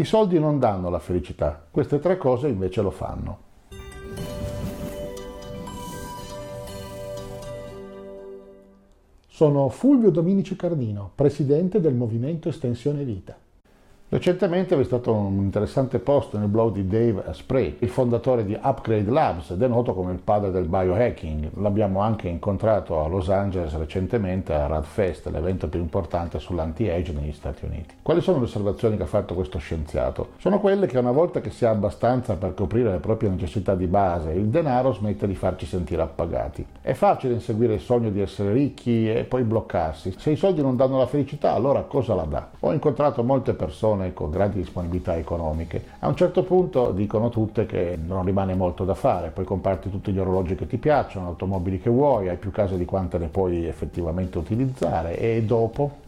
I soldi non danno la felicità, queste tre cose invece lo fanno. Sono Fulvio Dominici Cardino, presidente del Movimento Estensione Vita. Recentemente vi è stato un interessante post nel blog di Dave Asprey, il fondatore di Upgrade Labs ed è noto come il padre del biohacking. L'abbiamo anche incontrato a Los Angeles recentemente a RadFest, l'evento più importante sull'anti-age negli Stati Uniti. Quali sono le osservazioni che ha fatto questo scienziato? Sono quelle che una volta che si ha abbastanza per coprire le proprie necessità di base, il denaro smette di farci sentire appagati. È facile inseguire il sogno di essere ricchi e poi bloccarsi. Se i soldi non danno la felicità, allora cosa la dà? Ho incontrato molte persone persone con grandi disponibilità economiche. A un certo punto dicono tutte che non rimane molto da fare, puoi comprarti tutti gli orologi che ti piacciono, automobili che vuoi, hai più case di quante ne puoi effettivamente utilizzare e dopo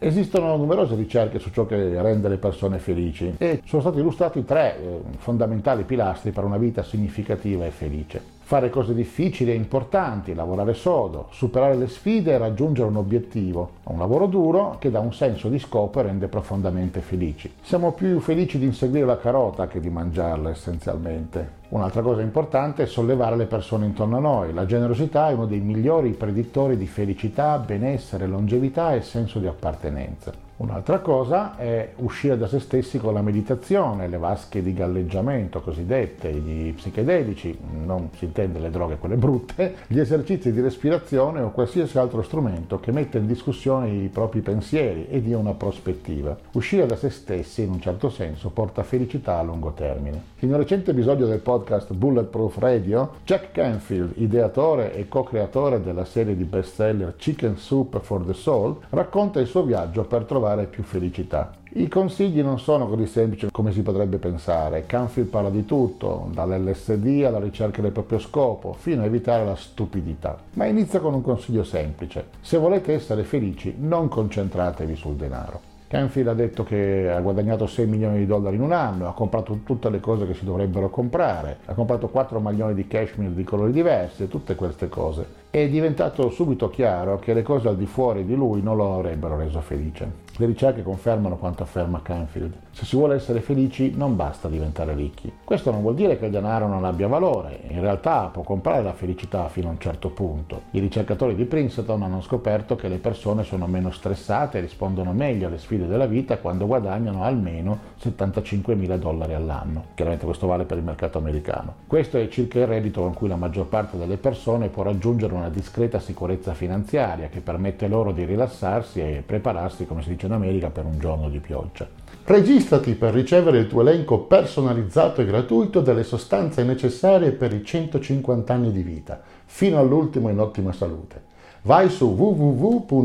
Esistono numerose ricerche su ciò che rende le persone felici e sono stati illustrati tre eh, fondamentali pilastri per una vita significativa e felice fare cose difficili e importanti, lavorare sodo, superare le sfide e raggiungere un obiettivo, un lavoro duro che dà un senso di scopo e rende profondamente felici. Siamo più felici di inseguire la carota che di mangiarla essenzialmente. Un'altra cosa importante è sollevare le persone intorno a noi. La generosità è uno dei migliori predittori di felicità, benessere, longevità e senso di appartenenza. Un'altra cosa è uscire da se stessi con la meditazione, le vasche di galleggiamento cosiddette, gli psichedelici, non si intende le droghe quelle brutte, gli esercizi di respirazione o qualsiasi altro strumento che metta in discussione i propri pensieri e dia una prospettiva. Uscire da se stessi in un certo senso porta felicità a lungo termine. In un recente episodio del podcast Bulletproof Radio, Jack Canfield, ideatore e co-creatore della serie di bestseller Chicken Soup for the Soul, racconta il suo viaggio per trovare trovare più felicità. I consigli non sono così semplici come si potrebbe pensare. Canfield parla di tutto, dall'LSD alla ricerca del proprio scopo, fino a evitare la stupidità. Ma inizia con un consiglio semplice. Se volete essere felici, non concentratevi sul denaro. Canfield ha detto che ha guadagnato 6 milioni di dollari in un anno, ha comprato tutte le cose che si dovrebbero comprare, ha comprato 4 maglioni di cashmere di colori diversi, tutte queste cose. È diventato subito chiaro che le cose al di fuori di lui non lo avrebbero reso felice. Le ricerche confermano quanto afferma Canfield. Se si vuole essere felici non basta diventare ricchi. Questo non vuol dire che il denaro non abbia valore, in realtà può comprare la felicità fino a un certo punto. I ricercatori di Princeton hanno scoperto che le persone sono meno stressate e rispondono meglio alle sfide della vita quando guadagnano almeno 75 mila dollari all'anno. Chiaramente questo vale per il mercato americano. Questo è circa il reddito con cui la maggior parte delle persone può raggiungere una discreta sicurezza finanziaria che permette loro di rilassarsi e prepararsi, come si dice in America per un giorno di pioggia. Registrati per ricevere il tuo elenco personalizzato e gratuito delle sostanze necessarie per i 150 anni di vita, fino all'ultimo in ottima salute. Vai su www.mev.cx,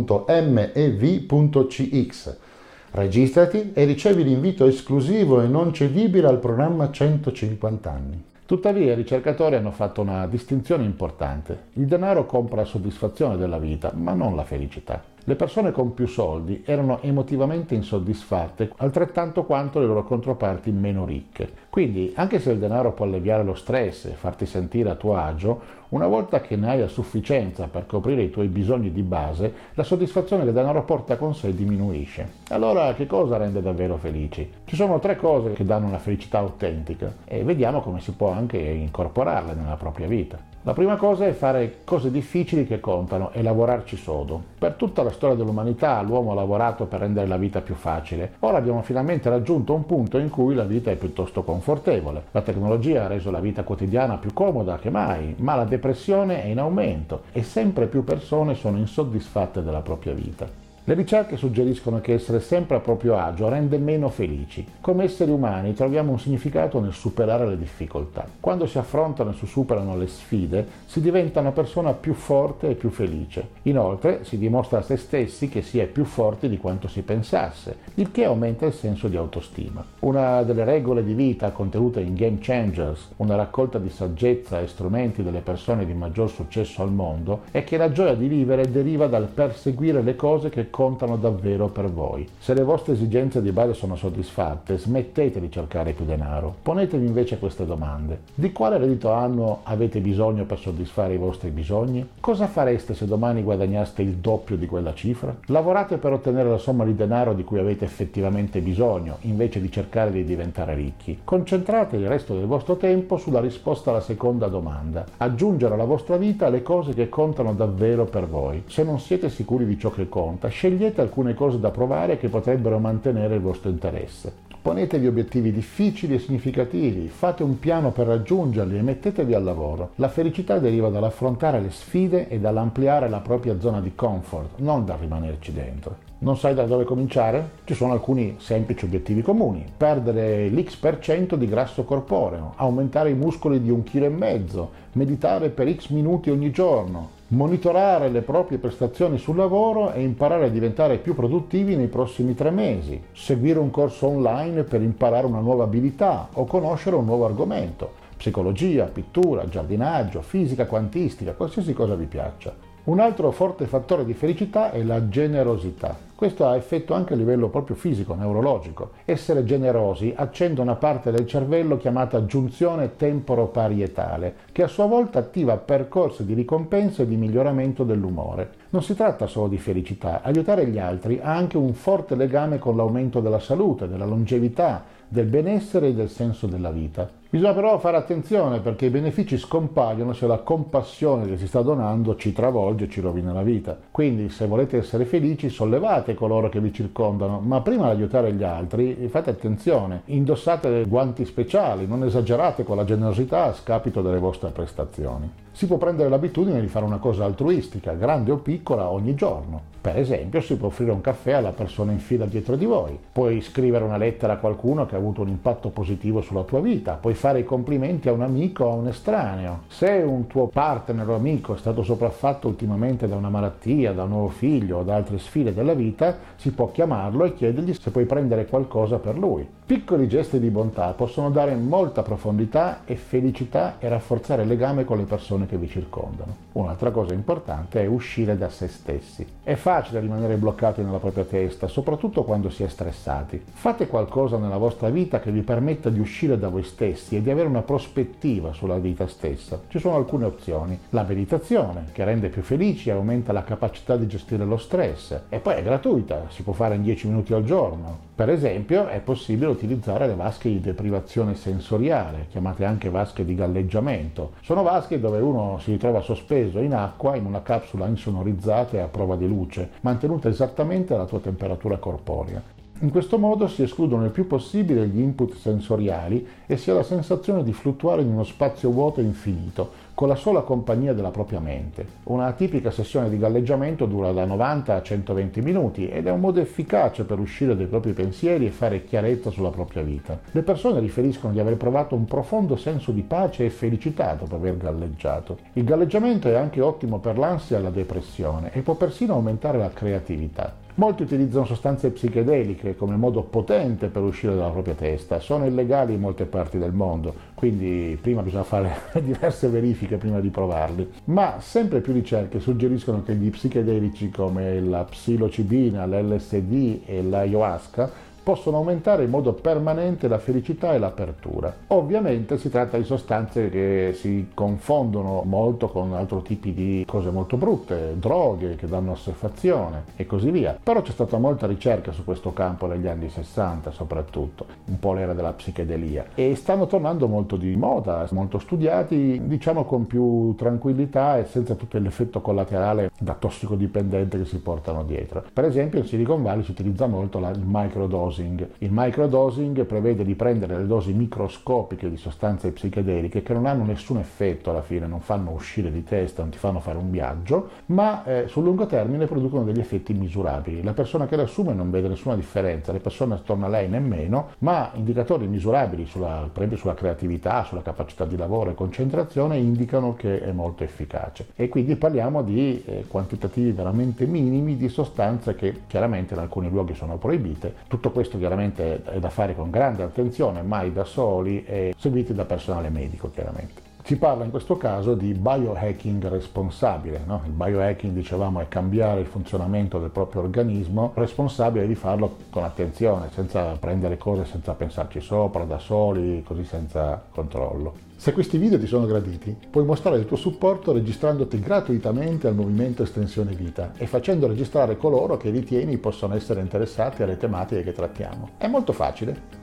registrati e ricevi l'invito esclusivo e non cedibile al programma 150 anni. Tuttavia i ricercatori hanno fatto una distinzione importante. Il denaro compra la soddisfazione della vita, ma non la felicità. Le persone con più soldi erano emotivamente insoddisfatte altrettanto quanto le loro controparti meno ricche. Quindi, anche se il denaro può alleviare lo stress e farti sentire a tuo agio, una volta che ne hai a sufficienza per coprire i tuoi bisogni di base, la soddisfazione che il denaro porta con sé diminuisce. Allora, che cosa rende davvero felici? Ci sono tre cose che danno una felicità autentica e vediamo come si può anche incorporarle nella propria vita. La prima cosa è fare cose difficili che contano e lavorarci sodo. Per tutta la storia dell'umanità l'uomo ha lavorato per rendere la vita più facile. Ora abbiamo finalmente raggiunto un punto in cui la vita è piuttosto confortevole. La tecnologia ha reso la vita quotidiana più comoda che mai, ma la depressione è in aumento e sempre più persone sono insoddisfatte della propria vita. Le ricerche suggeriscono che essere sempre a proprio agio rende meno felici. Come esseri umani troviamo un significato nel superare le difficoltà. Quando si affrontano e si superano le sfide, si diventa una persona più forte e più felice. Inoltre si dimostra a se stessi che si è più forti di quanto si pensasse, il che aumenta il senso di autostima. Una delle regole di vita contenute in Game Changers, una raccolta di saggezza e strumenti delle persone di maggior successo al mondo, è che la gioia di vivere deriva dal perseguire le cose che contano davvero per voi. Se le vostre esigenze di base sono soddisfatte, smettete di cercare più denaro. Ponetevi invece queste domande. Di quale reddito annuo avete bisogno per soddisfare i vostri bisogni? Cosa fareste se domani guadagnaste il doppio di quella cifra? Lavorate per ottenere la somma di denaro di cui avete effettivamente bisogno, invece di cercare di diventare ricchi. Concentrate il resto del vostro tempo sulla risposta alla seconda domanda. Aggiungere alla vostra vita le cose che contano davvero per voi. Se non siete sicuri di ciò che conta, scegliete alcune cose da provare che potrebbero mantenere il vostro interesse. Ponetevi obiettivi difficili e significativi, fate un piano per raggiungerli e mettetevi al lavoro. La felicità deriva dall'affrontare le sfide e dall'ampliare la propria zona di comfort, non dal rimanerci dentro. Non sai da dove cominciare? Ci sono alcuni semplici obiettivi comuni. Perdere l'X% di grasso corporeo, aumentare i muscoli di un chilo e mezzo, meditare per X minuti ogni giorno, monitorare le proprie prestazioni sul lavoro e imparare a diventare più produttivi nei prossimi tre mesi, seguire un corso online per imparare una nuova abilità o conoscere un nuovo argomento, psicologia, pittura, giardinaggio, fisica quantistica, qualsiasi cosa vi piaccia. Un altro forte fattore di felicità è la generosità. Questo ha effetto anche a livello proprio fisico, neurologico. Essere generosi accende una parte del cervello chiamata giunzione temporoparietale, che a sua volta attiva percorsi di ricompensa e di miglioramento dell'umore. Non si tratta solo di felicità, aiutare gli altri ha anche un forte legame con l'aumento della salute, della longevità, del benessere e del senso della vita. Bisogna però fare attenzione perché i benefici scompaiono se la compassione che si sta donando ci travolge e ci rovina la vita. Quindi se volete essere felici sollevate coloro che vi circondano, ma prima di aiutare gli altri fate attenzione, indossate guanti speciali, non esagerate con la generosità a scapito delle vostre prestazioni. Si può prendere l'abitudine di fare una cosa altruistica, grande o piccola, ogni giorno. Per esempio si può offrire un caffè alla persona in fila dietro di voi, puoi scrivere una lettera a qualcuno che ha avuto un impatto positivo sulla tua vita, puoi fare i complimenti a un amico o a un estraneo. Se un tuo partner o amico è stato sopraffatto ultimamente da una malattia, da un nuovo figlio o da altre sfide della vita, si può chiamarlo e chiedergli se puoi prendere qualcosa per lui. Piccoli gesti di bontà possono dare molta profondità e felicità e rafforzare il legame con le persone che vi circondano. Un'altra cosa importante è uscire da se stessi. È facile rimanere bloccati nella propria testa, soprattutto quando si è stressati. Fate qualcosa nella vostra vita che vi permetta di uscire da voi stessi e di avere una prospettiva sulla vita stessa. Ci sono alcune opzioni. La meditazione, che rende più felici e aumenta la capacità di gestire lo stress. E poi è gratuita, si può fare in 10 minuti al giorno. Per esempio è possibile utilizzare le vasche di deprivazione sensoriale, chiamate anche vasche di galleggiamento. Sono vasche dove uno si ritrova sospeso in acqua in una capsula insonorizzata e a prova di luce, mantenuta esattamente alla tua temperatura corporea. In questo modo si escludono il più possibile gli input sensoriali e si ha la sensazione di fluttuare in uno spazio vuoto e infinito, con la sola compagnia della propria mente. Una tipica sessione di galleggiamento dura da 90 a 120 minuti ed è un modo efficace per uscire dai propri pensieri e fare chiarezza sulla propria vita. Le persone riferiscono di aver provato un profondo senso di pace e felicità dopo aver galleggiato. Il galleggiamento è anche ottimo per l'ansia e la depressione e può persino aumentare la creatività. Molti utilizzano sostanze psichedeliche come modo potente per uscire dalla propria testa, sono illegali in molte parti del mondo, quindi prima bisogna fare diverse verifiche prima di provarli. Ma sempre più ricerche suggeriscono che gli psichedelici come la psilocibina, l'LSD e l'ayahuasca possono aumentare in modo permanente la felicità e l'apertura. Ovviamente si tratta di sostanze che si confondono molto con altri tipi di cose molto brutte, droghe che danno assuefazione e così via. Però c'è stata molta ricerca su questo campo negli anni 60 soprattutto, un po' l'era della psichedelia e stanno tornando molto di moda, molto studiati, diciamo con più tranquillità e senza tutto l'effetto collaterale da tossicodipendente che si portano dietro. Per esempio in Silicon Valley si utilizza molto la, microdose microdosing. Il microdosing prevede di prendere le dosi microscopiche di sostanze psichedeliche che non hanno nessun effetto alla fine, non fanno uscire di testa, non ti fanno fare un viaggio, ma eh, sul lungo termine producono degli effetti misurabili. La persona che le assume non vede nessuna differenza, le persone attorno a lei nemmeno, ma indicatori misurabili sulla, per esempio sulla creatività, sulla capacità di lavoro e concentrazione indicano che è molto efficace. E quindi parliamo di eh, quantitativi veramente minimi di sostanze che chiaramente in alcuni luoghi sono proibite. Tutto questo questo chiaramente è da fare con grande attenzione, mai da soli e seguiti da personale medico chiaramente. Si parla in questo caso di biohacking responsabile. No? Il biohacking, dicevamo, è cambiare il funzionamento del proprio organismo, responsabile di farlo con attenzione, senza prendere cose senza pensarci sopra, da soli, così senza controllo. Se questi video ti sono graditi, puoi mostrare il tuo supporto registrandoti gratuitamente al Movimento Estensione Vita e facendo registrare coloro che ritieni possono essere interessati alle tematiche che trattiamo. È molto facile.